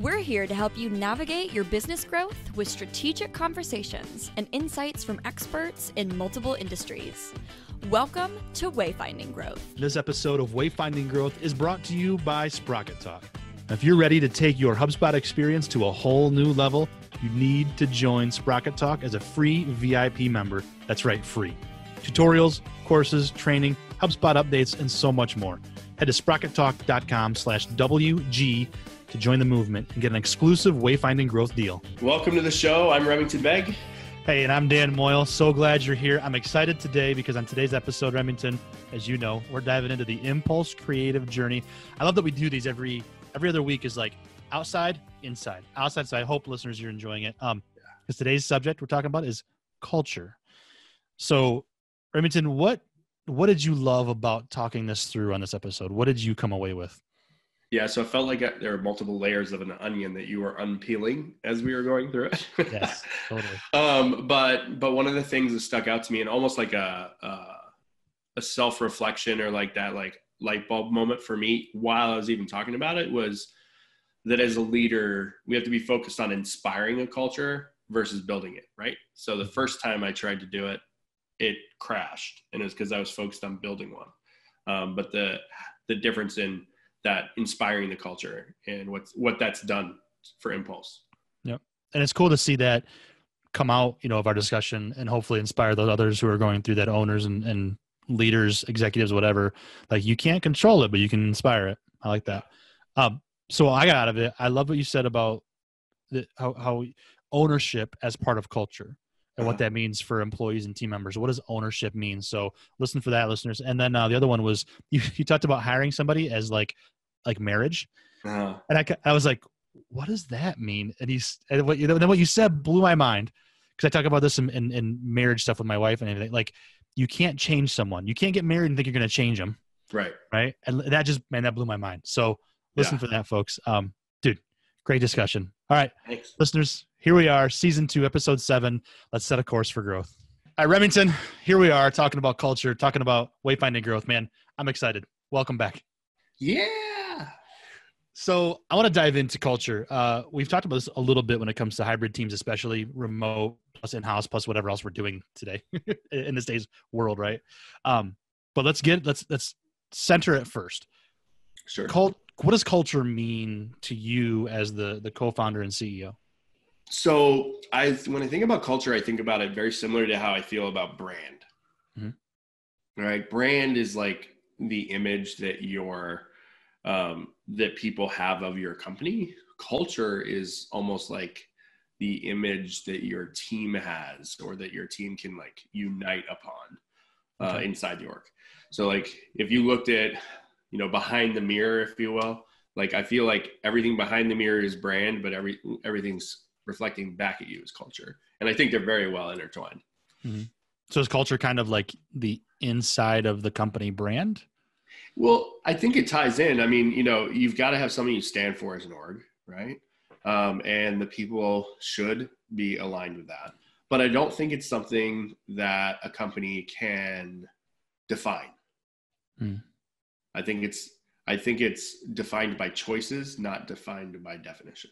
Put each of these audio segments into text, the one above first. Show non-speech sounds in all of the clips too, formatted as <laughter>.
We're here to help you navigate your business growth with strategic conversations and insights from experts in multiple industries. Welcome to Wayfinding Growth. This episode of Wayfinding Growth is brought to you by Sprocket Talk. If you're ready to take your HubSpot experience to a whole new level, you need to join Sprocket Talk as a free VIP member. That's right, free. Tutorials, courses, training, HubSpot updates, and so much more. Head to sprockettalk.com slash WG to join the movement and get an exclusive Wayfinding Growth deal. Welcome to the show. I'm Remington Begg. Hey, and I'm Dan Moyle. So glad you're here. I'm excited today because on today's episode, Remington, as you know, we're diving into the Impulse Creative Journey. I love that we do these every every other week. Is like outside, inside, outside. So I hope listeners you're enjoying it. Um, because today's subject we're talking about is culture. So, Remington, what what did you love about talking this through on this episode? What did you come away with? Yeah, so it felt like there were multiple layers of an onion that you were unpeeling as we were going through it. <laughs> yes, totally. Um, but but one of the things that stuck out to me, and almost like a a, a self reflection or like that like light bulb moment for me while I was even talking about it was that as a leader, we have to be focused on inspiring a culture versus building it, right? So the first time I tried to do it, it crashed, and it's because I was focused on building one. Um, but the the difference in that inspiring the culture and what's what that's done for impulse yep and it's cool to see that come out you know of our discussion and hopefully inspire those others who are going through that owners and, and leaders executives whatever like you can't control it but you can inspire it i like that um so i got out of it i love what you said about the, how, how ownership as part of culture and what uh-huh. that means for employees and team members. What does ownership mean? So listen for that, listeners. And then uh, the other one was you, you talked about hiring somebody as like like marriage. Uh-huh. And I, I was like, what does that mean? And he's, and what, you know, then what you said blew my mind because I talk about this in, in, in, marriage stuff with my wife and everything. Like, you can't change someone. You can't get married and think you're going to change them. Right. Right. And that just, man, that blew my mind. So listen yeah. for that, folks. Um, dude, great discussion. All right. Thanks. Listeners, here we are, season two, episode seven. Let's set a course for growth. All right, Remington, here we are talking about culture, talking about wayfinding growth. Man, I'm excited. Welcome back. Yeah. So I want to dive into culture. Uh, we've talked about this a little bit when it comes to hybrid teams, especially remote plus in-house plus whatever else we're doing today <laughs> in this day's world, right? Um, but let's get let's let's center it first. Sure. Cult, what does culture mean to you as the the co-founder and CEO? So I when I think about culture, I think about it very similar to how I feel about brand. Mm-hmm. Right, brand is like the image that you're um, that people have of your company. Culture is almost like the image that your team has or that your team can like unite upon uh, okay. inside the org. So like if you looked at, you know, behind the mirror, if you will, like I feel like everything behind the mirror is brand, but every everything's reflecting back at you is culture. And I think they're very well intertwined. Mm-hmm. So is culture kind of like the inside of the company brand? Well, I think it ties in. I mean, you know, you've got to have something you stand for as an org, right? Um, and the people should be aligned with that. But I don't think it's something that a company can define. Mm. I think it's I think it's defined by choices, not defined by definition.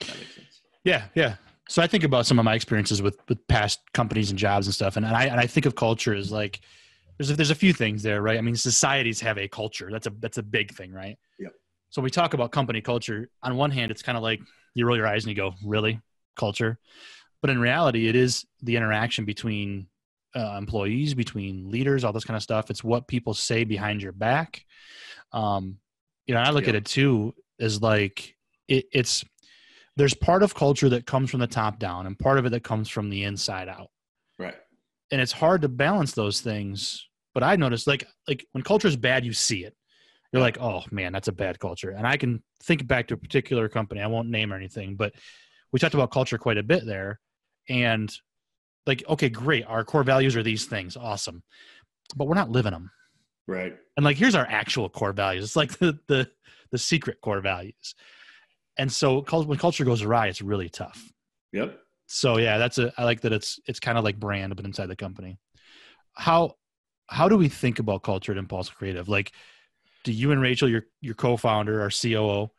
that makes sense. Yeah, yeah. So I think about some of my experiences with with past companies and jobs and stuff, and, and I and I think of culture as like there's a, there's a few things there, right? I mean, societies have a culture. That's a that's a big thing, right? Yeah. So we talk about company culture. On one hand, it's kind of like you roll your eyes and you go, "Really, culture?" But in reality, it is the interaction between uh, employees, between leaders, all this kind of stuff. It's what people say behind your back. Um, you know, I look yeah. at it too as like it, it's there's part of culture that comes from the top down, and part of it that comes from the inside out. And it's hard to balance those things but i noticed like like when culture is bad you see it. You're like oh man that's a bad culture. And i can think back to a particular company i won't name or anything but we talked about culture quite a bit there. And like okay great our core values are these things awesome but we're not living them right. And like here's our actual core values it's like <laughs> the the, the secret core values. And so when culture goes awry it's really tough. Yep so yeah, that's a I like that it's it's kind of like brand but inside the company. How how do we think about culture at Impulse Creative? Like, do you and Rachel, your your co-founder, our COO,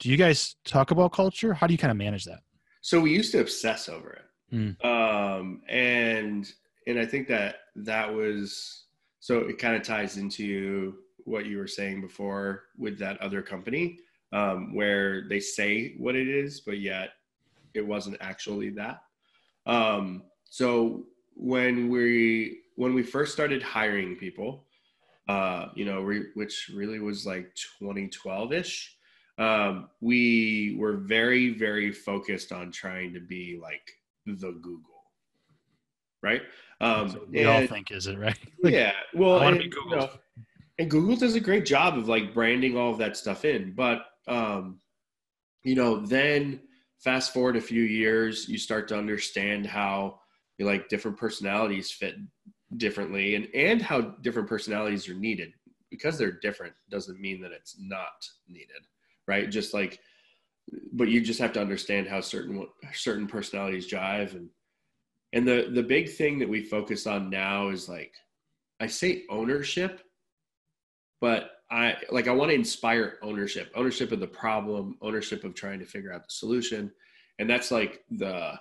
do you guys talk about culture? How do you kind of manage that? So we used to obsess over it. Mm. Um, and and I think that that was so it kind of ties into what you were saying before with that other company um, where they say what it is, but yet it wasn't actually that. Um, so when we when we first started hiring people, uh, you know, re, which really was like 2012 ish, um, we were very very focused on trying to be like the Google, right? Um, we and, all think is it right? <laughs> Like, yeah. Well, and, Googled. You know, and Google does a great job of like branding all of that stuff in, but um, you know, then fast forward a few years, you start to understand how like different personalities fit differently, and and how different personalities are needed. Because they're different doesn't mean that it's not needed, right? Just like, but you just have to understand how certain certain personalities jive and and the the big thing that we focus on now is like i say ownership but i like i want to inspire ownership ownership of the problem ownership of trying to figure out the solution. And that's like the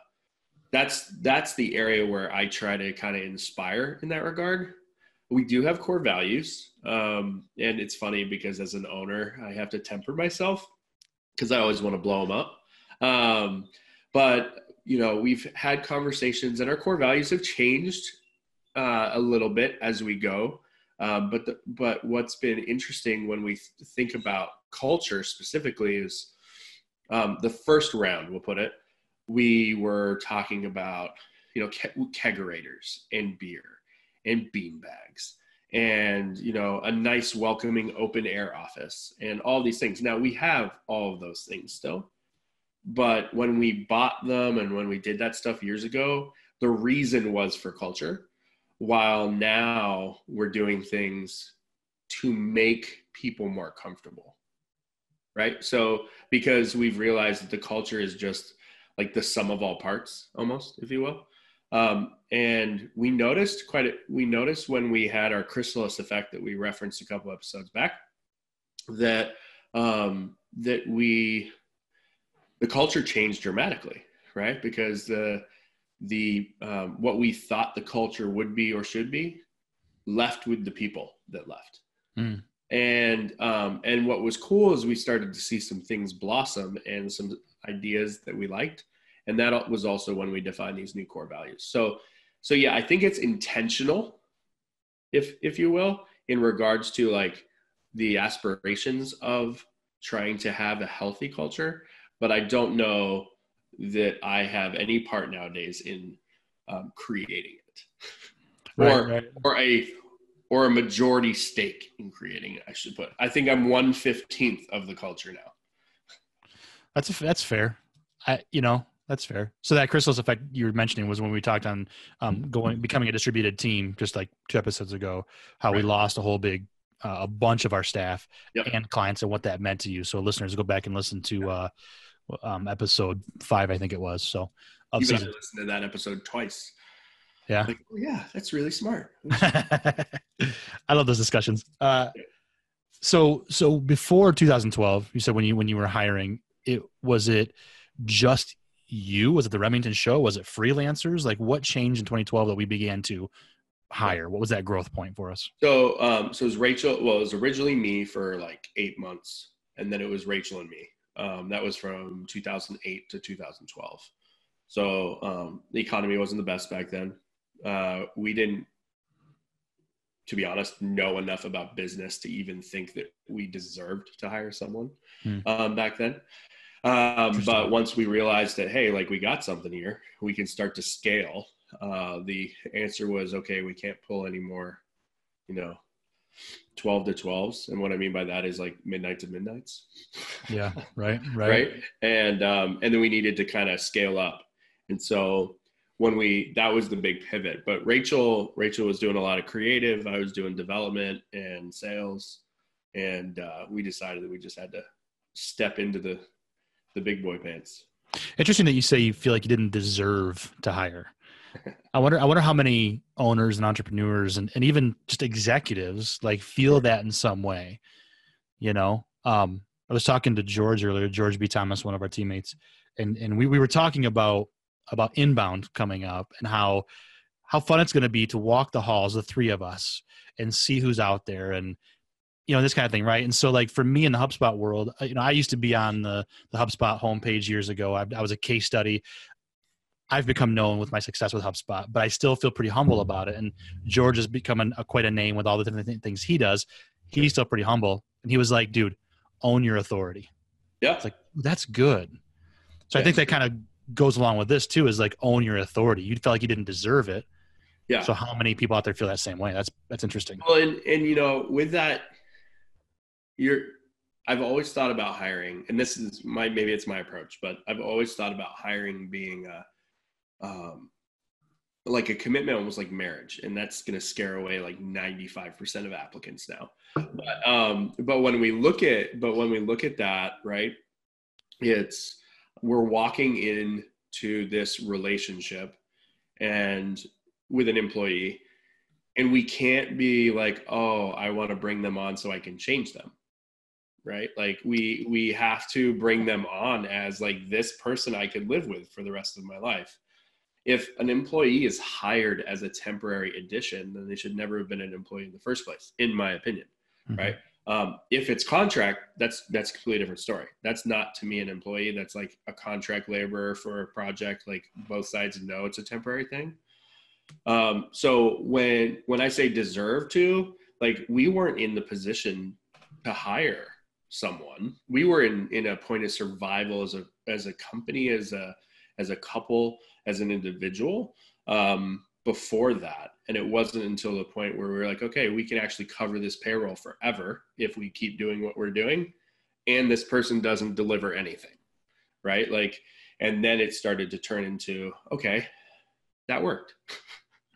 that's that's the area where i try to kind of inspire in that regard. We do have core values um, and it's funny because as an owner i have to temper myself because i always want to blow them up. Um, but you know we've had conversations and our core values have changed uh, a little bit as we go um, but the, but what's been interesting when we think about culture specifically is um, the first round we'll put it we were talking about you know ke- kegerators and beer and bean bags and you know a nice welcoming open air office and all these things. Now we have all of those things still but when we bought them and when we did that stuff years ago the reason was for culture while now we're doing things to make people more comfortable right so because we've realized that the culture is just like the sum of all parts almost if you will um, and we noticed quite a, we noticed when we had our chrysalis effect that we referenced a couple episodes back that um, that we the culture changed dramatically, right? Because the the um, what we thought the culture would be or should be left with the people that left. Mm. And um, and what was cool is we started to see some things blossom and some ideas that we liked, and that was also when we defined these new core values. So so yeah, I think it's intentional, if if you will, in regards to like the aspirations of trying to have a healthy culture but I don't know that I have any part nowadays in um, creating it, <laughs> Right, or right. or a or a majority stake in creating it. I should put. I think I'm one fifteenth of the culture now. That's a, that's fair. I you know that's fair. So that chrysalis effect you were mentioning was when we talked on um, going becoming a distributed team just like two episodes ago. How we lost a whole big uh, a bunch of our staff Yep. and clients and what that meant to you. So listeners, go back and listen to uh, um, episode five, I think it was. So of Even season. I listened to that episode twice. Yeah. Like, oh yeah, that's really smart. <laughs> I love those discussions. Uh, so so before 2012, you said when you when you were hiring, it was it just you? Was it the Remington show? Was it freelancers? Like what changed in 2012 that we began to hire? What was that growth point for us? So, um, so it was Rachel. Well, it was originally me for like eight months, and then it was Rachel and me. Um, that was from 2008 to 2012. So um, the economy wasn't the best back then. Uh, we didn't, to be honest, know enough about business to even think that we deserved to hire someone Hmm. um, back then. Um, but once we realized that, hey, like we got something here, we can start to scale. Uh, the answer was, okay, we can't pull any more, you know, 12 to 12s. And what I mean by that is like midnight to midnights. Yeah, <laughs> right, right. right. And, um, and then we needed to kind of scale up. And so when we, that was the big pivot, but Rachel, Rachel was doing a lot of creative. I was doing development and sales. And, uh, we decided that we just had to step into the, the big boy pants. Interesting that you say you feel like you didn't deserve to hire. I wonder. I wonder how many owners and entrepreneurs and, and even just executives like feel that in some way. You know, um, I was talking to George earlier, George B. Thomas, one of our teammates, and and we, we were talking about about inbound coming up and how how fun it's going to be to walk the halls, the three of us, and see who's out there and you know this kind of thing, right? And so like for me in the HubSpot world, you know, I used to be on the the HubSpot homepage years ago. I, I was a case study. I've become known with my success with HubSpot, but I still feel pretty humble about it. And George has become an, a, quite a name with all the different things he does. He's still pretty humble, and he was like, "Dude, own your authority." Yeah, it's like that's good. So yeah. I think that kind of goes along with this too. Is like own your authority. You felt like you didn't deserve it. Yeah. So how many people out there feel that same way? That's that's interesting. Well, and and you know, with that, you're. I've always thought about hiring, and this is my maybe it's my approach, but I've always thought about hiring being a um, like a commitment almost like marriage and that's going to scare away like 95% of applicants now. But um but when we look at but when we look at that right it's we're walking into this relationship and with an employee and we can't be like oh i want to bring them on so i can change them right? Like we we have to bring them on as like this person i could live with for the rest of my life if an employee is hired as a temporary addition, then they should never have been an employee in the first place, in my opinion. Mm-hmm. Right. Um, if it's contract, that's that's a completely different story. That's not to me an employee. That's like a contract laborer for a project. Like both sides know it's a temporary thing. Um, so when when I say deserve to, like we weren't in the position to hire someone. We were in in a point of survival as a as a company, as a as a couple as an individual um, before that. And it wasn't until the point where we were like, okay, we can actually cover this payroll forever if we keep doing what we're doing. And this person doesn't deliver anything. Right. Like, and then it started to turn into, okay, that worked.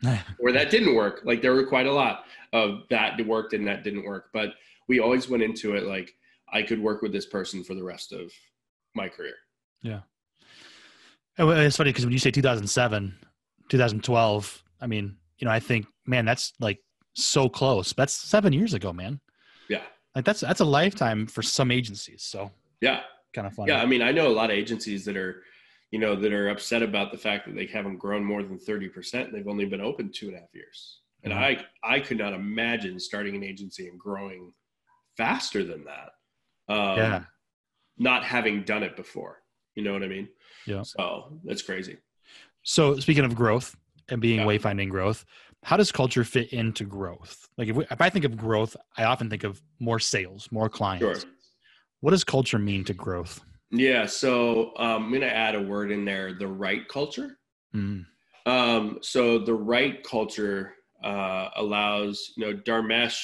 <laughs> or that didn't work. Like there were quite a lot of that worked and that didn't work. But we always went into it like I could work with this person for the rest of my career. Yeah. Oh, it's funny because when you say 2007, 2012, I mean, you know, I think, man, that's like so close. That's seven years ago, man. Yeah. Like that's that's a lifetime for some agencies. So yeah, kind of funny. Yeah, I mean, I know a lot of agencies that are, you know, that are upset about the fact that they haven't grown more than 30%. They've only been open two and a half years. And mm-hmm. I I could not imagine starting an agency and growing faster than that. Um, yeah. Not having done it before. You know what I mean? Yeah. So that's crazy. So speaking of growth and being yeah. wayfinding growth, how does culture fit into growth? Like if, we, if I think of growth, I often think of more sales, more clients. Sure. What does culture mean to growth? Yeah. So um, I'm going to add a word in there, the right culture. Mm. Um, so the right culture uh, allows, you know, Dharmesh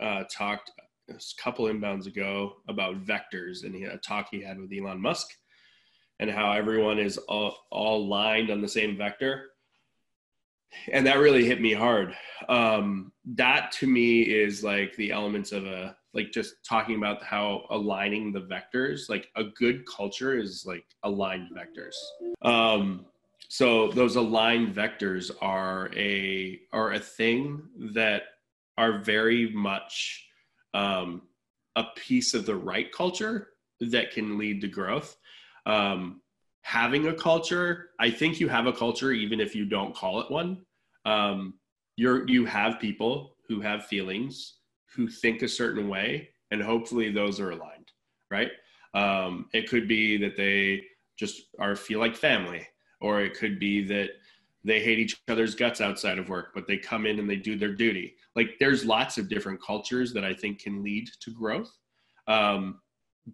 uh, talked a couple inbounds ago about vectors and he had a talk he had with Elon Musk and how everyone is all, all lined on the same vector. And that really hit me hard. Um, that to me is like the elements of a like just talking about how aligning the vectors like a good culture is like aligned vectors. Um, so those aligned vectors are a are a thing that are very much um, a piece of the right culture that can lead to growth um, having a culture i think you have a culture even if you don't call it one. Um, you're you have people who have feelings who think a certain way and hopefully those are aligned right? Um, it could be that they just are feel like family or it could be that they hate each other's guts outside of work but they come in and they do their duty. Like there's lots of different cultures that i think can lead to growth. Um,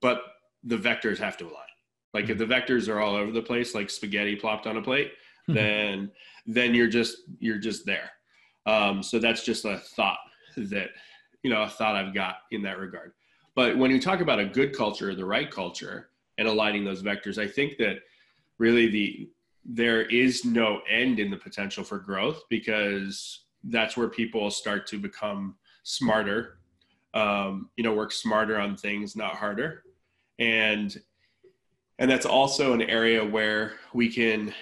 but the vectors have to align like if the vectors are all over the place, like spaghetti plopped on a plate, hmm. then then you're just you're just there. Um, so that's just a thought that you know a thought I've got in that regard. But when you talk about a good culture, the right culture, and aligning those vectors, I think that really the there is no end in the potential for growth because that's where people start to become smarter um, you know work smarter on things not harder and and that's also an area where we can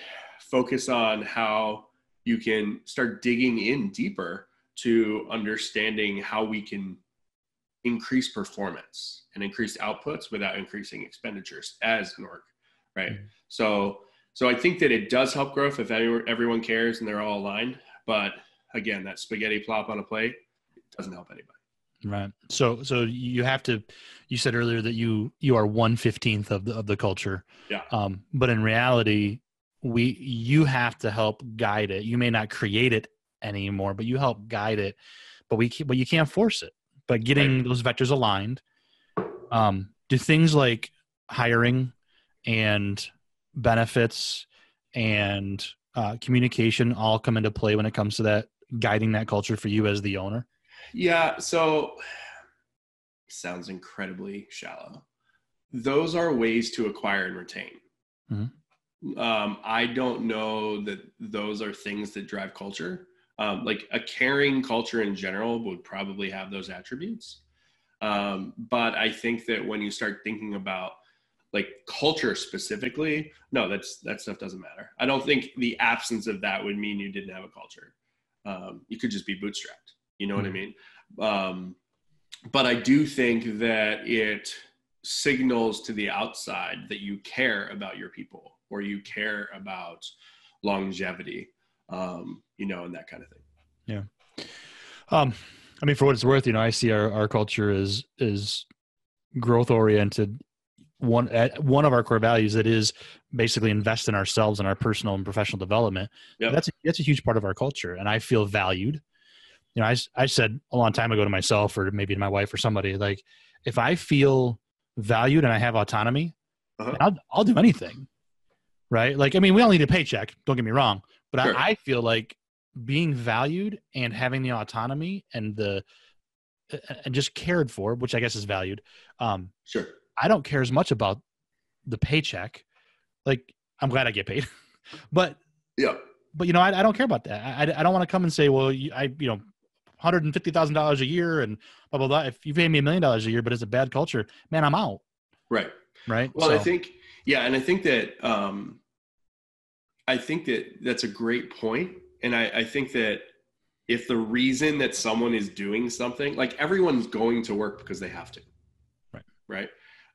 focus on how you can start digging in deeper to understanding how we can increase performance and increase outputs without increasing expenditures as an org, right? Mm-hmm. So, so I think that it does help growth if everyone cares and they're all aligned. But again, that spaghetti plop on a plate doesn't help anybody. Right. So, so you have to. You said earlier that you you are one fifteenth of the of the culture. Yeah. Um, but in reality, we you have to help guide it. You may not create it anymore, but you help guide it. But we but you can't force it. But getting right. those vectors aligned. Um, do things like hiring and benefits and uh, communication all come into play when it comes to that guiding that culture for you as the owner? Yeah. So <sighs> sounds incredibly shallow. Those are ways to acquire and retain. Mm-hmm. Um, I don't know that those are things that drive culture. Um, like a caring culture in general would probably have those attributes. Um, but I think that when you start thinking about like culture specifically, no, that's that stuff doesn't matter. I don't think the absence of that would mean you didn't have a culture. Um, you could just be bootstrapped. You know mm-hmm. what I mm-hmm. mean? Um, but I do think that it signals to the outside that you care about your people or you care about longevity, um, you know, and that kind of thing. Yeah. Um, I mean, for what it's worth, you know, I see our, our culture is, is growth oriented. One, one of our core values that is basically invest in ourselves and our personal and professional development. Yep. That's a, that's a huge part of our culture. And I feel valued you know, I, I said a long time ago to myself or maybe to my wife or somebody, like, if I feel valued and I have autonomy, uh-huh. I'll, I'll do anything. Right. Like, I mean, we all need a paycheck. Don't get me wrong. But sure. I, I feel like being valued and having the autonomy and the, and just cared for, which I guess is valued. Um, sure. I don't care as much about the paycheck. Like, I'm glad I get paid, <laughs> but yeah, but you know, I, I don't care about that. I, I don't want to come and say, well, I, you know, hundred and fifty thousand dollars a year and blah blah blah. If you pay me a million dollars a year, but it's a bad culture, man, I'm out. Right. Right. Well, so. I think yeah, and I think that um, I think that that's a great point, and I, I think that if the reason that someone is doing something, like everyone's going to work because they have to, right? Right.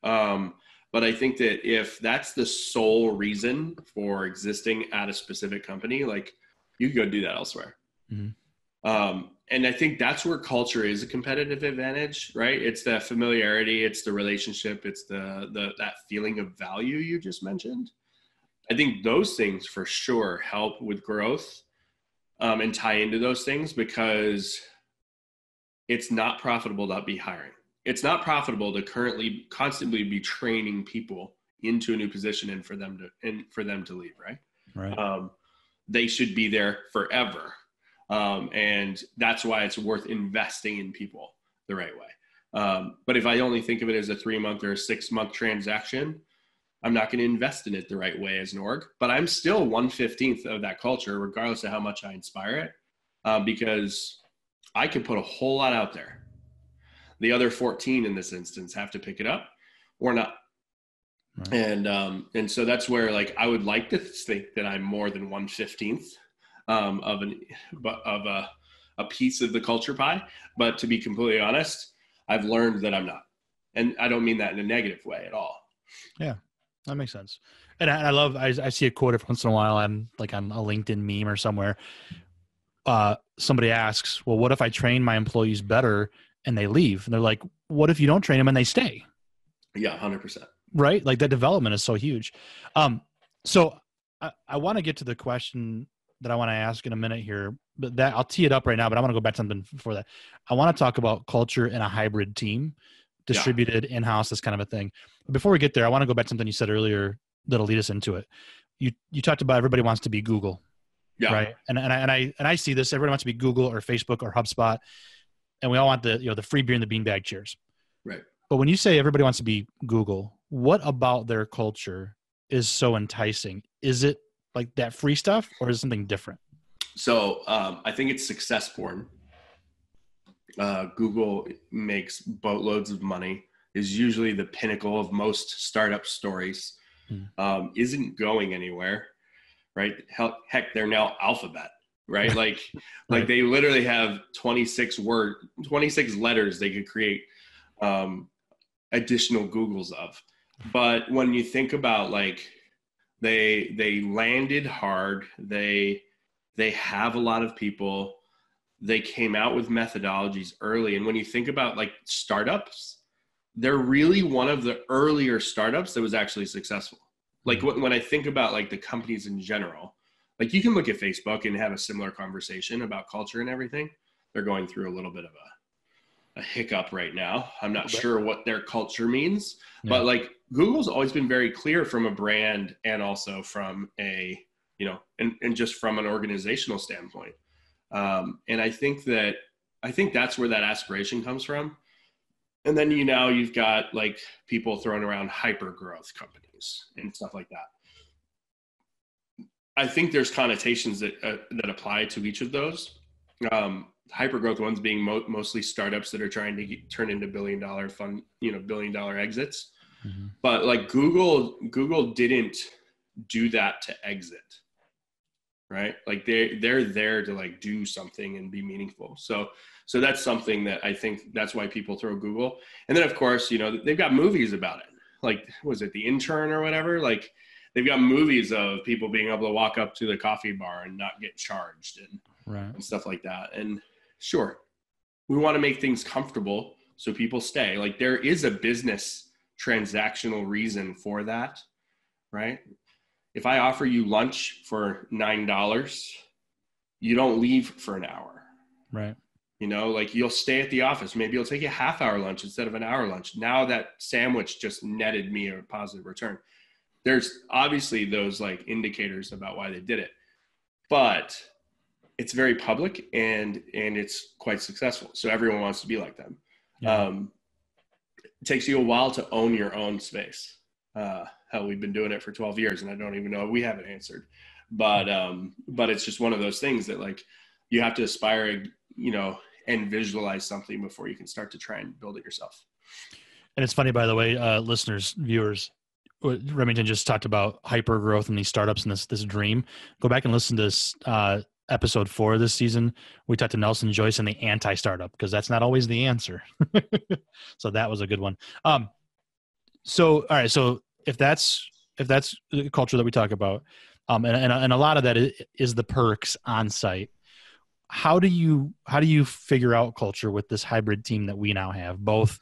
Um, but I think that if that's the sole reason for existing at a specific company, like you could go do that elsewhere. Mm-hmm. Um, and I think that's where culture is a competitive advantage, right? It's the familiarity, it's the relationship, it's the the that feeling of value you just mentioned. I think those things for sure help with growth um, and tie into those things because it's not profitable to be hiring. It's not profitable to currently constantly be training people into a new position and for them to and for them to leave, right? Right. Um, they should be there forever um, and that's why it's worth investing in people the right way. Um, but if I only think of it as a three month or a six month transaction, I'm not going to invest in it the right way as an org. But I'm still one fifteenth of that culture, regardless of how much I inspire it, uh, because I can put a whole lot out there. The other 14 in this instance have to pick it up or not. Right. And um, and so that's where like I would like to think that I'm more than one fifteenth um, of an of a, a piece of the culture pie. But to be completely honest, I've learned that I'm not, and I don't mean that in a negative way at all. Yeah, that makes sense. And I, I love I, I see a quote every once in a while. I'm like on a LinkedIn meme or somewhere. Uh, somebody asks, "Well, what if I train my employees better and they leave?" And they're like, "What if you don't train them and they stay?" Yeah, hundred percent. Right, like that development is so huge. Um, so I, I want to get to the question that I want to ask in a minute here, but that I'll tee it up right now. But I want to go back to something before that. I want to talk about culture in a hybrid team, distributed yeah. in house, this kind of a thing. Before we get there, I want to go back to something you said earlier that'll lead us into it. You you talked about everybody wants to be Google, yeah. right? And and I and I and I see this. Everybody wants to be Google or Facebook or HubSpot, and we all want the you know the free beer and the beanbag chairs. right? But when you say everybody wants to be Google, what about their culture is so enticing? Is it like that free stuff, or is it something different? So um, I think it's success born. Uh, Google makes boatloads of money. Is usually the pinnacle of most startup stories. Hmm. Um, isn't going anywhere, right? Heck, heck, they're now Alphabet, right? <laughs> Like, right. like they literally have 26 word, 26 letters they could create um, additional Googles of. But when you think about like they they landed hard, they they have a lot of people. They came out with methodologies early, and when you think about like startups, they're really one of the earlier startups that was actually successful. Like mm-hmm. when, when I think about like the companies in general, like you can look at Facebook and have a similar conversation about culture and everything. They're going through a little bit of a, a hiccup right now. I'm not sure what their culture means, yeah. but like Google's always been very clear from a brand and also from a, you know, and, and just from an organizational standpoint. Um, and I think that, I think that's where that aspiration comes from. And then you now you've got like people throwing around hyper growth companies and stuff like that. I think there's connotations that uh, that apply to each of those. Um, hyper growth ones being mo- mostly startups that are trying to get, turn into billion dollar fund, you know, billion dollar exits. Mm-hmm. But like Google, Google didn't do that to exit, right? Like they they're there to like do something and be meaningful. So so that's something that I think that's why people throw Google. And then of course, you know, they've got movies about it. Like was it the intern or whatever? Like they've got movies of people being able to walk up to the coffee bar and not get charged and, right. and stuff like that. And sure, we want to make things comfortable so people stay. Like there is a business transactional reason for that, right? If I offer you lunch for nine dollars, you don't leave for an hour. Right. You know, like you'll stay at the office. Maybe you'll take a half hour lunch instead of an hour lunch. Now that sandwich just netted me a positive return there's obviously those like indicators about why they did it but it's very public and and it's quite successful so everyone wants to be like them yeah. um, it takes you a while to own your own space. Uh, hell we've been doing it for 12 years and i don't even know we haven't answered. But um but it's just one of those things that like you have to aspire you know and visualize something before you can start to try and build it yourself. And it's funny by the way uh listeners viewers Remington just talked about hyper growth and these startups and this this dream. Go back and listen to this uh, episode four of this season. We talked to Nelson Joyce and the anti startup because that's not always the answer. <laughs> so that was a good one. Um, so all right, so if that's if that's the culture that we talk about, um, and, and and a lot of that is the perks on site. How do you how do you figure out culture with this hybrid team that we now have, both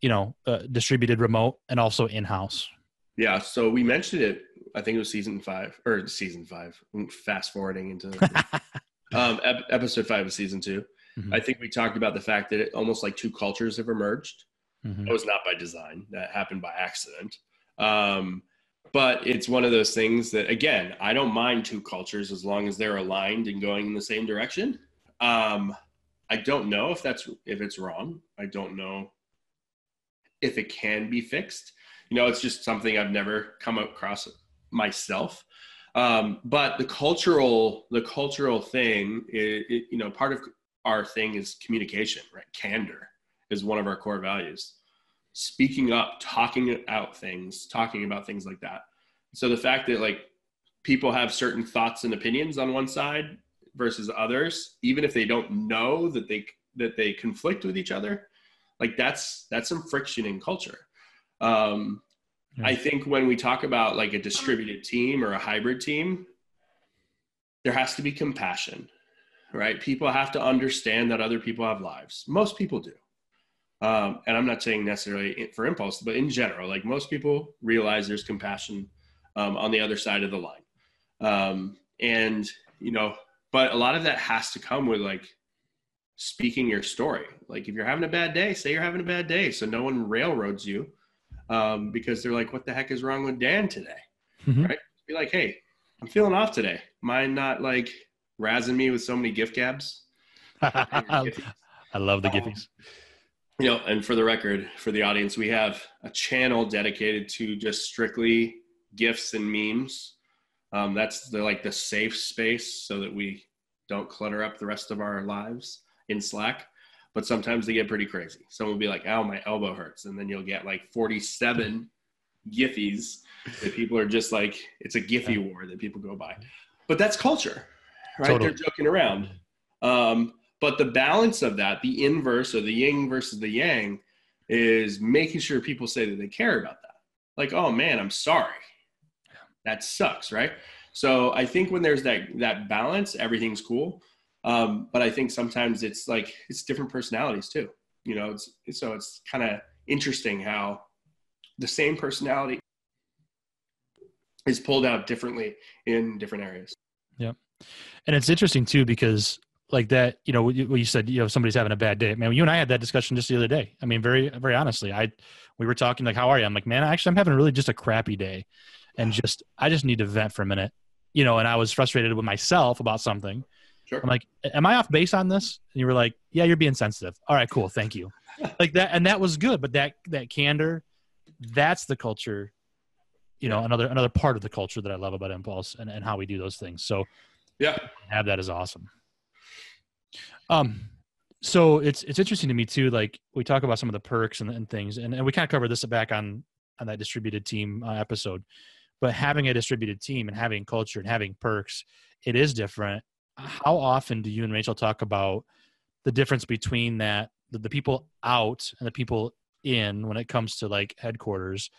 you know uh, distributed remote and also in house? Yeah, so we mentioned it. I think it was season five or season five. Fast forwarding into <laughs> um, ep- episode five of season 2 mm-hmm. I think we talked about the fact that it, almost like two cultures have emerged. Mm-hmm. That was not by design. That happened by accident. Um, but it's one of those things that, again, I don't mind two cultures as long as they're aligned and going in the same direction. Um, I don't know if that's if it's wrong. I don't know if it can be fixed you know it's just something i've never come across myself. Um, but the cultural the cultural thing it, it, you know part of our thing is communication right? Candor is one of our core values. Speaking up talking out things talking about things like that. So the fact that like people have certain thoughts and opinions on one side versus others even if they don't know that they that they conflict with each other like that's that's some friction in culture. Um, I think when we talk about like a distributed team or a hybrid team, there has to be compassion, right? People have to understand that other people have lives. Most people do. Um, and I'm not saying necessarily for impulse, but in general, like most people realize there's compassion um, on the other side of the line. Um, and, you know, but a lot of that has to come with like speaking your story. Like if you're having a bad day, say you're having a bad day so no one railroads you um, because they're like, what the heck is wrong with Dan today? Mm-hmm. Right? Be like, hey, I'm feeling off today. Mind not like razzing me with so many gift gabs? <laughs> I love the um, giffies. You know, and for the record, for the audience, we have a channel dedicated to just strictly gifts and memes. Um, that's the like the safe space so that we don't clutter up the rest of our lives in Slack but sometimes they get pretty crazy. Someone will be like, "Oh, my elbow hurts," and then you'll get like 47 giffies that people are just like, it's a Giphy war that people go by. But that's culture, right? Totally. They're joking around. Um, but the balance of that, the inverse or the yin versus the yang, is making sure people say that they care about that. Like, oh man, I'm sorry. That sucks, right? So I think when there's that that balance, everything's cool. Um, but I think sometimes it's like it's different personalities too. You know, it's so it's kind of interesting how the same personality is pulled out differently in different areas. Yeah. And it's interesting too because like that, you know, what you said, you know, somebody's having a bad day. Man, you and I had that discussion just the other day. I mean, very, very honestly, I, we were talking like, how are you? I'm like, man, actually, I'm having really just a crappy day, and just, I just need to vent for a minute, you know. And I was frustrated with myself about something. Sure. I'm like, am I off base on this? And you were like, yeah, you're being sensitive. All right, cool, thank you. <laughs> like that, and that was good. But that that candor, that's the culture you know another another part of the culture that I love about Impulse and, and how we do those things. So yeah, have that is awesome. Um, so it's it's interesting to me too. Like we talk about some of the perks and, and things, and, and we kind of covered this back on on that distributed team uh, episode. But having a distributed team and having culture and having perks, it is different. How often do you and Rachel talk about the difference between that the, the people out and the people in when it comes to like headquarters?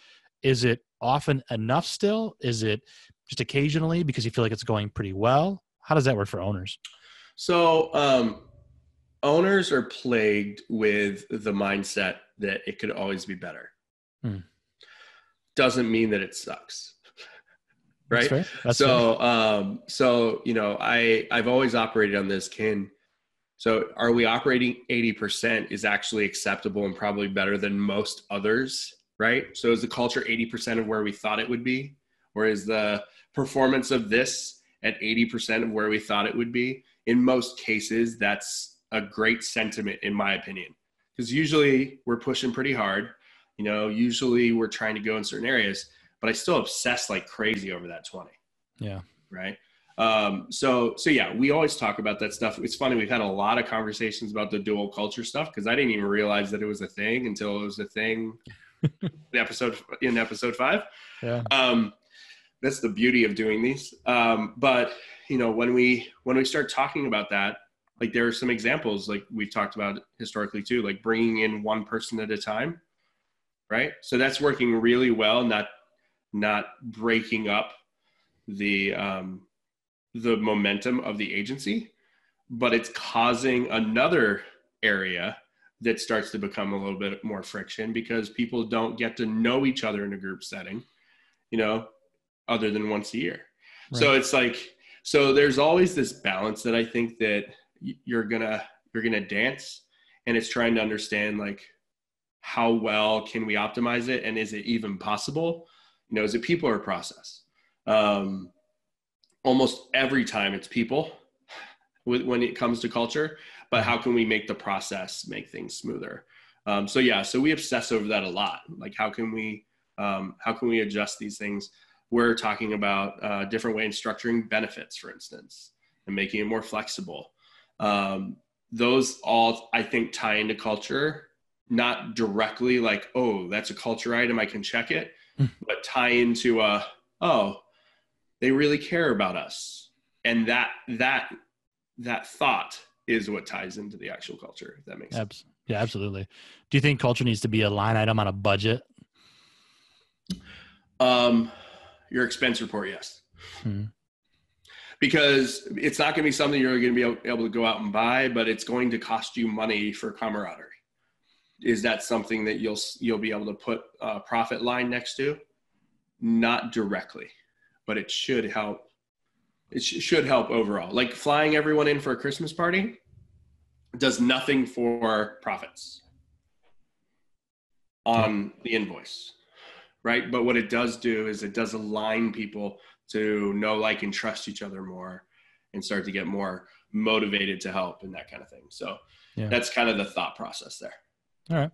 Is it often enough still? Is it just occasionally because you feel like it's going pretty well? How does that work for owners? So, um, owners are plagued with the mindset that it could always be better. Hmm. Doesn't mean that it sucks. Right. That's That's so, um, so, you know, I, I've always operated on this can, so are we operating 80% is actually acceptable and probably better than most others right? So is the culture 80% of where we thought it would be? Or is the performance of this at 80% of where we thought it would be? In most cases, that's a great sentiment, in my opinion. Because usually we're pushing pretty hard. You know, usually we're trying to go in certain areas, but I still obsess like crazy over that 20. Yeah. Right. Um, so, so yeah, we always talk about that stuff. It's funny. We've had a lot of conversations about the dual culture stuff because I didn't even realize that it was a thing until it was a thing <laughs> the episode in episode five. Yeah. Um, that's the beauty of doing these. Um, but you know, when we when we start talking about that, like there are some examples, like we've talked about historically too, like bringing in one person at a time, right? So that's working really well. Not not breaking up the um, the momentum of the agency, but it's causing another area that starts to become a little bit more friction because people don't get to know each other in a group setting, you know, other than once a year. Right. So it's like, so there's always this balance that I think that you're gonna you're gonna dance, and it's trying to understand like how well can we optimize it, and is it even possible? You know, is it people or process? Um, almost every time it's people when it comes to culture but how can we make the process make things smoother um, so yeah so we obsess over that a lot like how can we um, how can we adjust these things we're talking about uh, different way in structuring benefits for instance and making it more flexible um, those all i think tie into culture not directly like oh that's a culture item i can check it. But tie into a oh they really care about us and that that that thought is what ties into the actual culture. If that makes sense. Yeah, absolutely. Do you think culture needs to be a line item on a budget? Um, your expense report, yes. Hmm. Because it's not going to be something you're going to be able to go out and buy, but it's going to cost you money for camaraderie. Is that something that you'll you'll be able to put a profit line next to? Not directly, but it should help it sh- should help overall. Like flying everyone in for a Christmas party does nothing for profits on the invoice, right? But what it does do is it does align people to know, like, and trust each other more and start to get more motivated to help and that kind of thing. So yeah. that's kind of the thought process there. All right.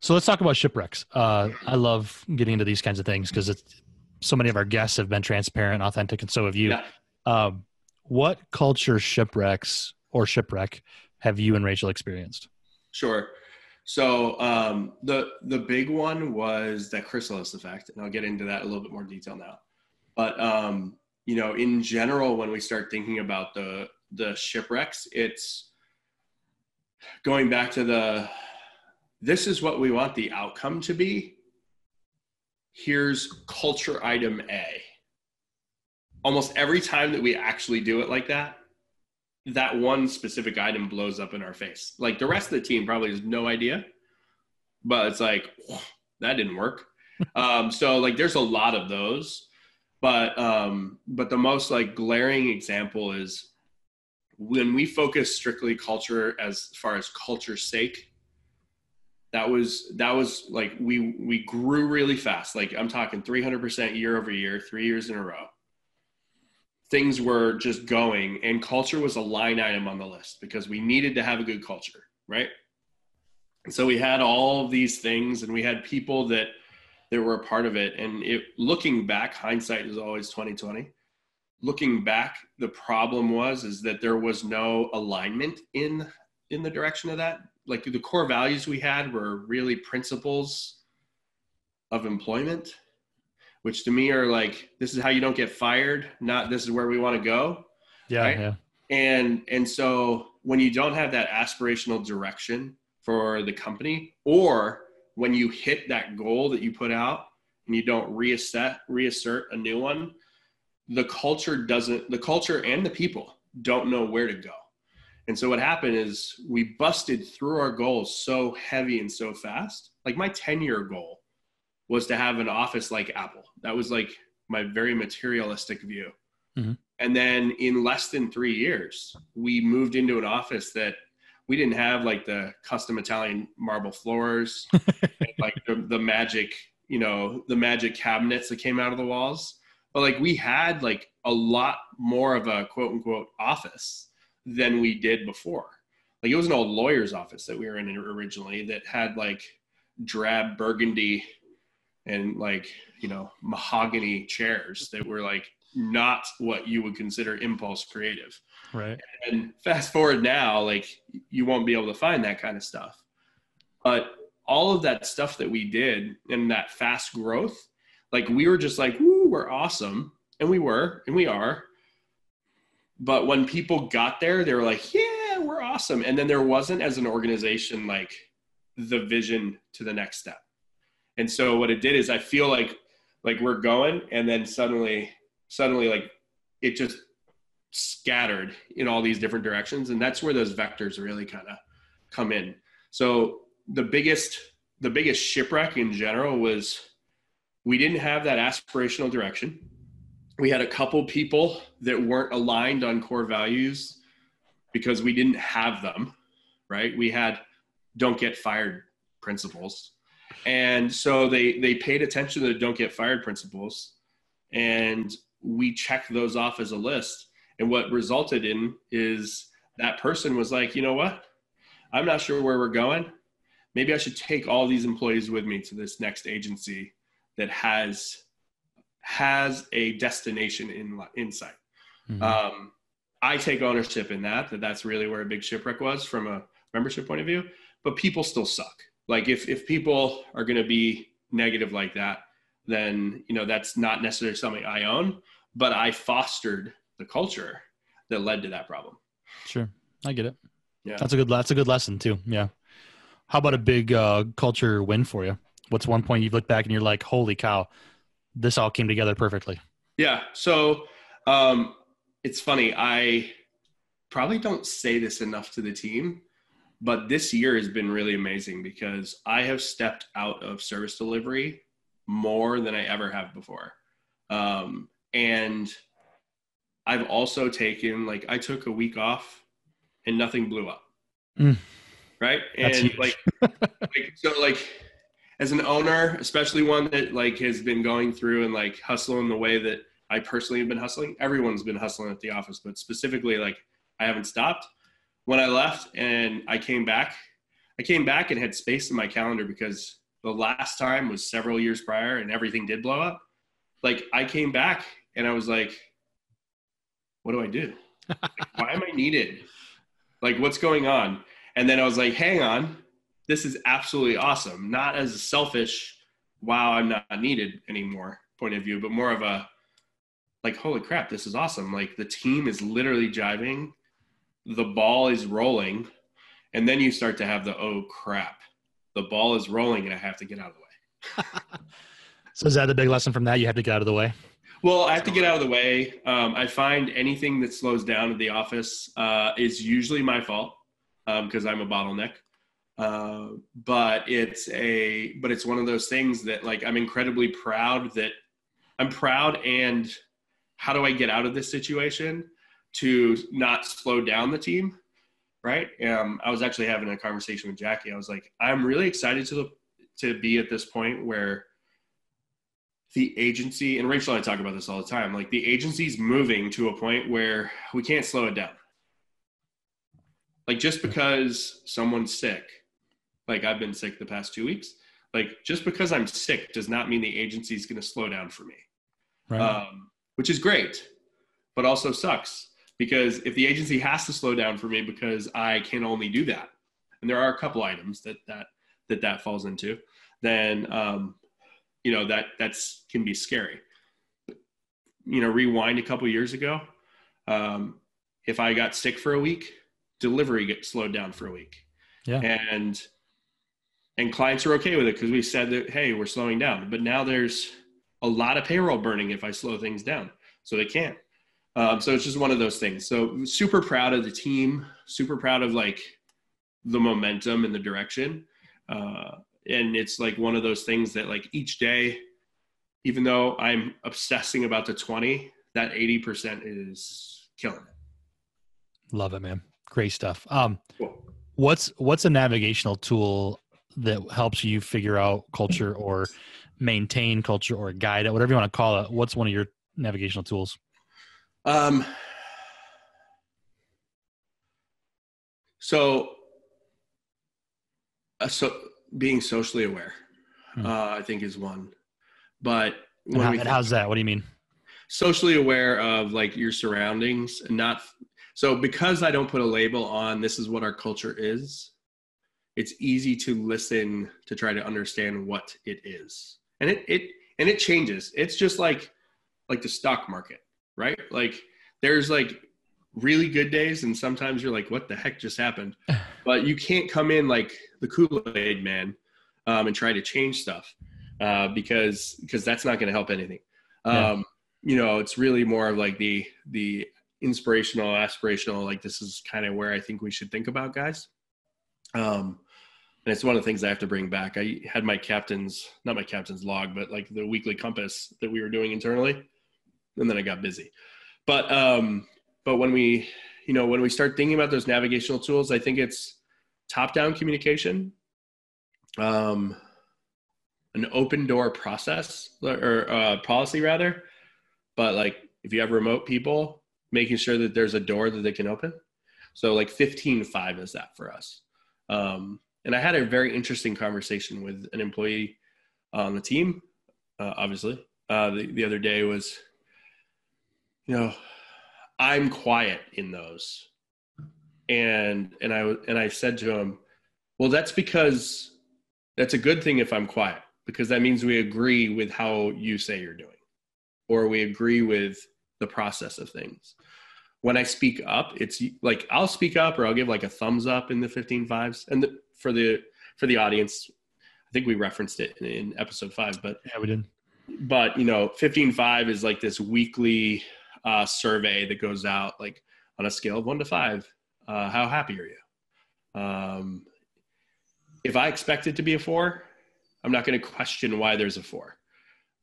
So let's talk about shipwrecks. Uh, I love getting into these kinds of things because it's so many of our guests have been transparent, authentic, and so have you. Yeah. Um, what culture shipwrecks or shipwreck have you and Rachel experienced? Sure. So um, the the big one was that chrysalis effect, and I'll get into that a little bit more detail now. But um, you know, in general, when we start thinking about the the shipwrecks, it's going back to the this is what we want the outcome to be. Here's culture item A. Almost every time that we actually do it like that, that one specific item blows up in our face. Like the rest of the team probably has no idea, but it's like, that didn't work. <laughs> um, so like there's a lot of those, but um, but the most like glaring example is when we focus strictly culture as far as culture's sake that was that was like we we grew really fast. Like i'm talking 300% year over year three years in a row. Things were just going and culture was a line item on the list because we needed to have a good culture right? And so we had all of these things and we had people that that were a part of it. And it looking back hindsight is always 2020 looking back the problem was is that there was no alignment in in the direction of that like the core values we had were really principles of employment which to me are like this is how you don't get fired not this is where we want to go yeah right? yeah and and so when you don't have that aspirational direction for the company or when you hit that goal that you put out and you don't reassert reassert a new one the culture doesn't the culture and the people don't know where to go and so what happened is we busted through our goals so heavy and so fast. Like my 10 year goal was to have an office like Apple. That was like my very materialistic view. Mm-hmm. And then in less than three years, we moved into an office that we didn't have like the custom Italian marble floors, <laughs> like the, the magic, you know, the magic cabinets that came out of the walls. But like we had like a lot more of a quote unquote office than we did before. Like it was an old lawyer's office that we were in originally that had like drab burgundy and like, you know, mahogany chairs that were like not what you would consider impulse creative. Right. And fast forward now, like you won't be able to find that kind of stuff. But all of that stuff that we did and that fast growth, like we were just like, woo, we're awesome. And we were, and we are. But when people got there, they were like, yeah, we're awesome. And then there wasn't, as an organization, like the vision to the next step. And so what it did is I feel like like we're going and then suddenly suddenly like it just scattered in all these different directions and that's where those vectors really kind of come in. So the biggest the biggest shipwreck in general was we didn't have that aspirational direction we had a couple people that weren't aligned on core values because we didn't have them right? We had don't get fired principles. And so they they paid attention to the don't get fired principles and we checked those off as a list. And what resulted in is that person was like you know what? I'm not sure where we're going. Maybe i should take all these employees with me to this next agency that has has a destination in insight. Mm-hmm. Um, I take ownership in that, that that's really where a big shipwreck was from a membership point of view, but people still suck. Like if, if people are going to be negative like that, then, you know, that's not necessarily something I own, but I fostered the culture that led to that problem. Sure. I get it. Yeah. That's a good, that's a good lesson too. Yeah. How about a big uh, culture win for you? What's one point you've looked back and you're like, holy cow, this all came together perfectly. Yeah. So um, it's funny. I probably don't say this enough to the team, but this year has been really amazing because I have stepped out of service delivery more than I ever have before. Um, and I've also taken, like, I took a week off and nothing blew up. Mm. Right. And like, <laughs> like, so like, as an owner, especially one that like has been going through and like hustling the way that I personally have been hustling. Everyone's been hustling at the office, but specifically like I haven't stopped. When I left and I came back, I came back and had space in my calendar because the last time was several years prior and everything did blow up. Like I came back and I was like, what do I do? like, <laughs> why am I needed? Like what's going on? And then I was like, hang on, this is absolutely awesome. Not as a selfish, wow, I'm not needed anymore point of view, but more of a like, holy crap, this is awesome. Like the team is literally jiving, the ball is rolling, and then you start to have the oh crap, the ball is rolling and I have to get out of the way. <laughs> so is that the big lesson from that? You have to get out of the way. Well, I have to get out of the way. Um, I find anything that slows down at the office uh, is usually my fault because um, I'm a bottleneck. Uh, but it's a but it's one of those things that like I'm incredibly proud that I'm proud and how do I get out of this situation to not slow down the team, right? Um, I was actually having a conversation with Jackie. I was like, I'm really excited to to be at this point where the agency and Rachel and I talk about this all the time. Like the agency's moving to a point where we can't slow it down. Like just because someone's sick, like I've been sick the past two weeks, like just because I'm sick does not mean the agency's going to slow down for me. Right. Um, which is great, but also sucks because if the agency has to slow down for me because I can only do that, and there are a couple items that that that that falls into, then um, you know that that's can be scary. You know, rewind a couple years ago, um, if I got sick for a week, delivery gets slowed down for a week, yeah, and and clients are okay with it because we said that hey, we're slowing down. But now there's a lot of payroll burning if I slow things down, so they can't. Um, so it's just one of those things. So super proud of the team, super proud of like the momentum and the direction. Uh, and it's like one of those things that like each day, even though I'm obsessing about the 20, that 80% is killing it. Love it, man. Great stuff. Um, cool. what's, what's a navigational tool that helps you figure out culture or maintain culture or guide it, whatever you want to call it? What's one of your navigational tools? Um, so, uh, so being socially aware, hmm. uh, I think is one. But and, how, how's that? What do you mean? Socially aware of like your surroundings and not so because I don't put a label on this is what our culture is. It's easy to listen to try to understand what it is, and it it and it changes. It's just like like the stock market right? Like there's like really good days and sometimes you're like what the heck just happened <laughs> but you can't come in like the kool-aid man um, and try to change stuff uh, because because that's not going to help anything um, yeah. you know it's really more of like the the inspirational aspirational like this is kind of where i think we should think about guys um, and it's one of the things i have to bring back i had my captain's not my captain's log but like the weekly compass that we were doing internally and then I got busy. But um, but when we you know when we start thinking about those navigational tools, I think it's top down communication, um, an open door process or uh, policy rather. But like if you have remote people, making sure that there's a door that they can open. So like 15Five is that for us. Um, and I had a very interesting conversation with an employee on the team, uh, obviously. Uh, the, the other day was you know, I'm quiet in those. And and I and I said to him, well, that's because that's a good thing if I'm quiet because that means we agree with how you say you're doing, or we agree with the process of things. When I speak up, it's like I'll speak up or I'll give like a thumbs up in the 15Fives. And the, for the for the audience, I think we referenced it in, in episode five, but yeah, we did. But you know, 15Five is like this weekly uh, survey that goes out like on a scale of one to five. Uh, how happy are you? Um, if I expect it to be a four, I'm not going to question why there's a four.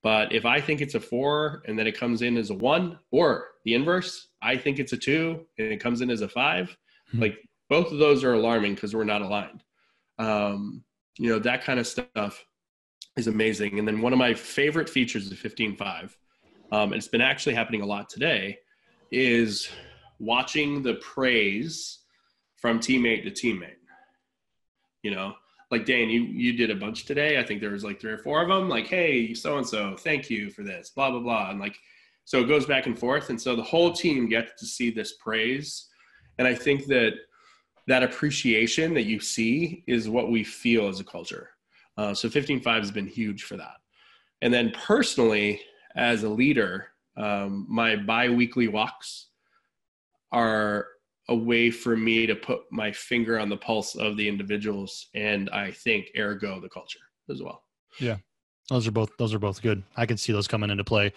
But if I think it's a four and then it comes in as a one, or the inverse, I think it's a two and it comes in as a 5 mm-hmm. like both of those are alarming because we're not aligned. Um, you know, that kind of stuff is amazing. And then one of my favorite features of 15Five um, and it's been actually happening a lot today, is watching the praise from teammate to teammate. You know, like Dan, you you did a bunch today. I think there was like three or four of them. Like, hey, so and so, thank you for this, blah blah blah, and like, so it goes back and forth, and so the whole team gets to see this praise, and I think that that appreciation that you see is what we feel as a culture. Uh, so 15Five has been huge for that. And then personally, as a leader, um, my bi-weekly walks are a way for me to put my finger on the pulse of the individuals and I think ergo the culture as well. Yeah. Those are both those are both good. I can see those coming into play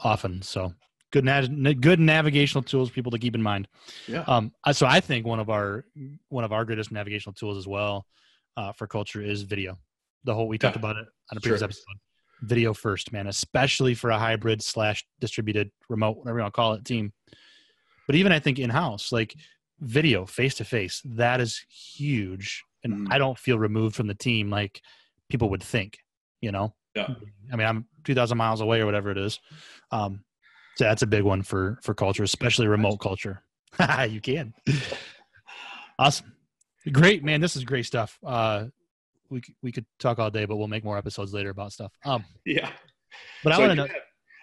often. So good na- good navigational tools people to keep in mind. Yeah. Um so I think one of our one of our greatest navigational tools as well uh, for culture is video. The whole we talked Yeah. about it on a previous Sure. episode. Video first, man, especially for a hybrid slash distributed remote, whatever you want to call it, team. But even I think in house, like video face to face, that is huge. And Mhm. I don't feel removed from the team like people would think, you know? Yeah. I mean, I'm 2,000 miles away or whatever it is. Um, so that's a big one for for culture, especially remote culture. <laughs> you can. Awesome, great man. This is great stuff. Uh, we we could talk all day, but we'll make more episodes later about stuff. Um, Yeah. but So I want to know. have,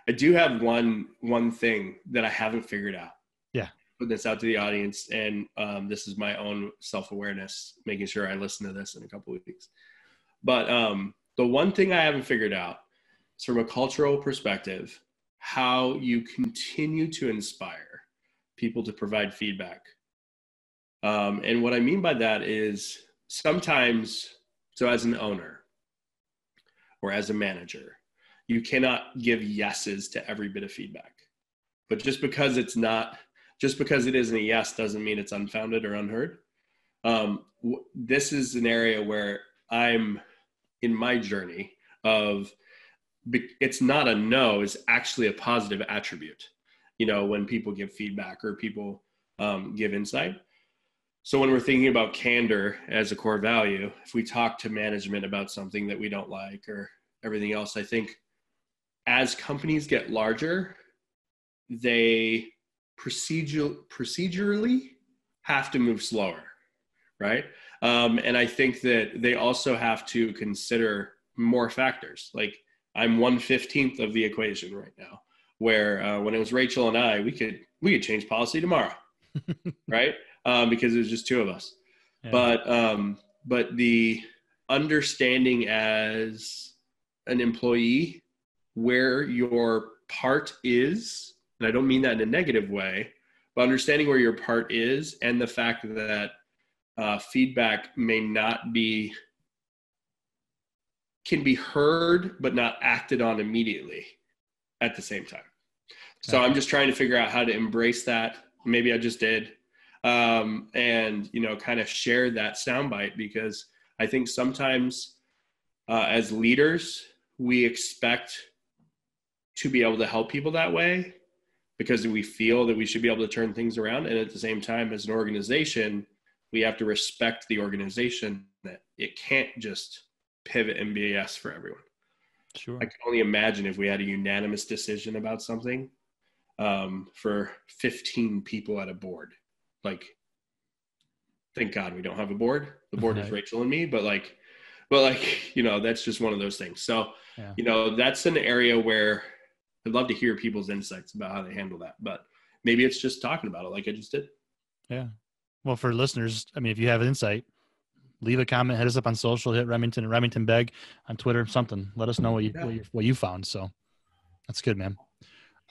I do have one one thing that I haven't figured out. Yeah. Put this out to the audience, and um, this is my own self awareness, making sure I listen to this in a couple of weeks. But um, the one thing I haven't figured out is from a cultural perspective, how you continue to inspire people to provide feedback. Um, and what I mean by that is sometimes, so as an owner or as a manager, you cannot give yeses to every bit of feedback. But just because it's not, just because it isn't a yes doesn't mean it's unfounded or unheard. Um, w- this is an area where I'm in my journey of it's not a no, it's actually a positive attribute. You know, when people give feedback or people um, give insight. So when we're thinking about candor as a core value, if we talk to management about something that we don't like or everything else, I think as companies get larger, they procedural procedurally have to move slower, right? Um, and I think that they also have to consider more factors. Like I'm one fifteenth of the equation right now, where uh, when it was Rachel and I, we could we could change policy tomorrow, <laughs> right? Um, because it was just two of us Yeah. but um but the understanding as an employee where your part is and i don't mean that in a negative way but understanding where your part is and the fact that uh, feedback may not be can be heard but not acted on immediately at the same time. So i'm just trying to figure out how to embrace that. Maybe i just did. Um, and you know kind of share that soundbite because i think sometimes uh, as leaders we expect to be able to help people that way because we feel that we should be able to turn things around. And at the same time as an organization we have to respect the organization that it can't just pivot and be a yes for everyone sure. I can only imagine if we had a unanimous decision about something um, for 15 people at a board. Like, thank God we don't have a board. The board is Rachel and me, but like, but like, <laughs> you know, that's just one of those things. So, Yeah. you know, that's an area where I'd love to hear people's insights about how they handle that. But maybe it's just talking about it like I just did. Yeah. Well, for listeners, I mean, if you have insight, leave a comment, hit us up on social, hit Remington and Remington Begg on Twitter, something. Let us know what you Yeah. what you, what you found. So that's good, man.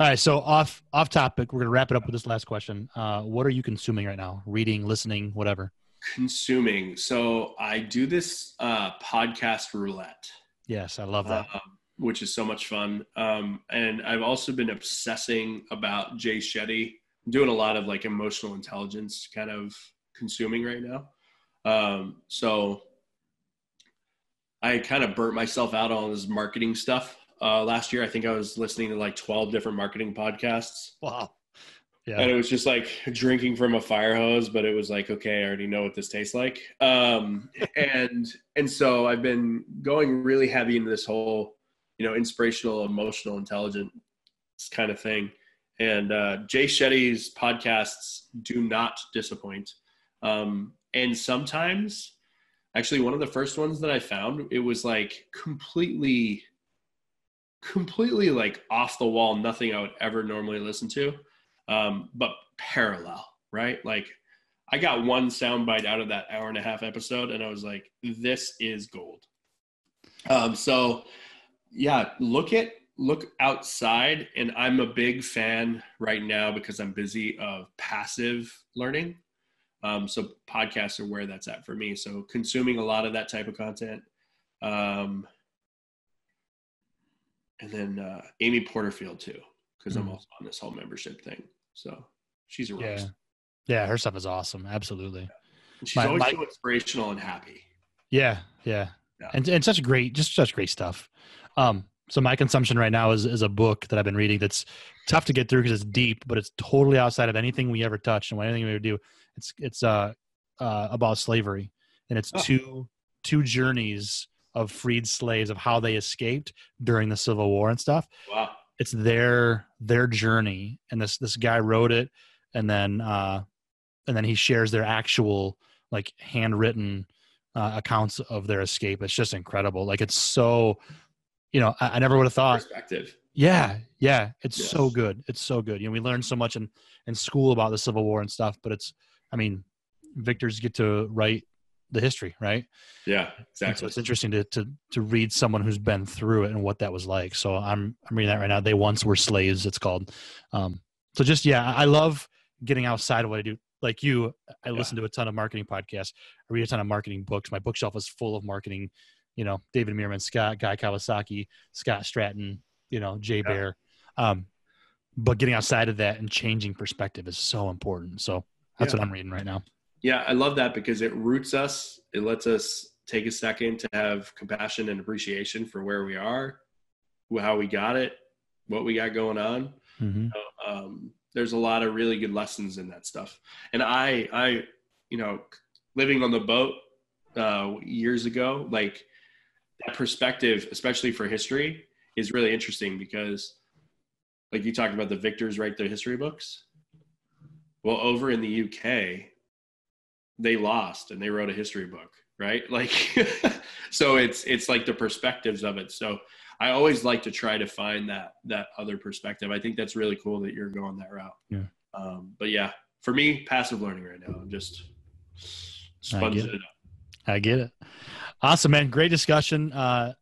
All right, so off off topic, we're gonna wrap it up with this last question. Uh, what are you consuming right now? Reading, listening, whatever. Consuming. So I do this uh, podcast roulette. Yes, I love that. um, which is so much fun. Um, and I've also been obsessing about Jay Shetty. I'm doing a lot of like emotional intelligence kind of consuming right now. Um, so I kind of burnt myself out on this marketing stuff. Uh, last year, I think I was listening to like 12 different marketing podcasts. wow. Yeah. And it was just like drinking from a fire hose, but it was like, okay, I already know what this tastes like. Um, <laughs> and and so I've been going really heavy into this whole, you know, inspirational, emotional, intelligent kind of thing. And uh, Jay Shetty's podcasts do not disappoint. Um, and sometimes, actually, one of the first ones that I found, it was like completely, completely like off the wall, nothing I would ever normally listen to um, but parallel, right? Like I got one soundbite out of that hour and a half episode, and I was like, "This is gold." Um, so, yeah, look at look outside, and I'm a big fan right now because I'm busy of passive learning. Um, so podcasts are where that's at for me. So consuming a lot of that type of content. Um, and then uh, Amy Porterfield too, because mm. I'm also on this whole membership thing. So she's a rose. Yeah, yeah, her stuff is awesome. Absolutely. Yeah. She's my, always my, so inspirational and happy. Yeah, yeah, yeah, and and such great, just such great stuff. Um, so my consumption right now is is a book that I've been reading that's tough to get through because it's deep, but it's totally outside of anything we ever touch and what anything we ever do. It's it's uh, uh about slavery, and it's oh. two two journeys of freed slaves of how they escaped during the Civil War and stuff. Wow. It's their their journey, and this this guy wrote it, and then uh, and then he shares their actual like handwritten uh, accounts of their escape. It's just incredible. Like it's so, you know, I, I never would have thought. Perspective. Yeah, yeah, it's yes. so good. It's so good. You know, we learn so much in in school about the Civil War and stuff, but it's, I mean, victors get to write the history, right? Yeah, exactly. And so it's interesting to to to read someone who's been through it and what that was like. So I'm I'm reading that right now. They once were slaves. It's called. Um, so just yeah, I love getting outside of what I do. Like you, I yeah. listen to a ton of marketing podcasts. I read a ton of marketing books. My bookshelf is full of marketing. You know, David Meerman, Scott, Guy Kawasaki, Scott Stratten. You know, Jay yeah. Baer. Um, but getting outside of that and changing perspective is so important. So that's yeah. what I'm reading right now. Yeah, I love that because it roots us. It lets us take a second to have compassion and appreciation for where we are, how we got it, what we got going on. Mm-hmm. Um, there's a lot of really good lessons in that stuff. And I, I, you know, living on the boat uh, years ago, like that perspective, especially for history, is really interesting because, like you talked about, the victors write their history books. Well, over in the UK, they lost and they wrote a history book right? <laughs> Like so it's it's like the perspectives of it. So i always like to try to find that that other perspective. I think that's really cool that you're going that route. Yeah. Um, but yeah for me passive learning right now i'm just sponging it. it up. I get it. Awesome man. Great discussion. Uh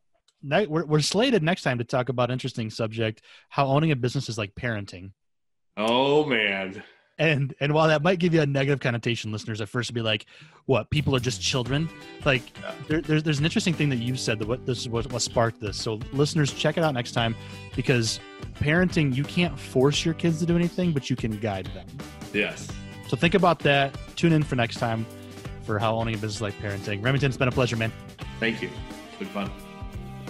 we're, we're slated next time to talk about interesting subject how owning a business is like parenting. Oh man and and while that might give you a negative connotation listeners at first be like what people are just children? Like there, there's, there's an interesting thing that you said that what this is what, what sparked this. So listeners check it out next time because parenting you can't force your kids to do anything but you can guide them. Yes. So think about that. Tune in for next time for how owning a business like parenting. Remington it's been a pleasure man. Thank you. It's been fun.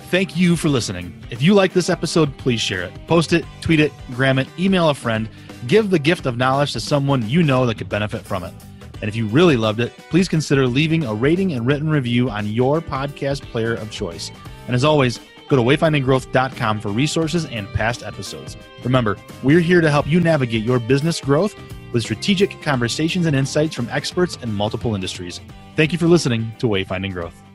Thank you for listening. If you like this episode, please share it. Post it, tweet it, gram it, email a friend Give the gift of knowledge to someone you know that could benefit from it. And if you really loved it, please consider leaving a rating and written review on your podcast player of choice. And as always, go to wayfindinggrowth.com for resources and past episodes. Remember, we're here to help you navigate your business growth with strategic conversations and insights from experts in multiple industries. Thank you for listening to Wayfinding Growth.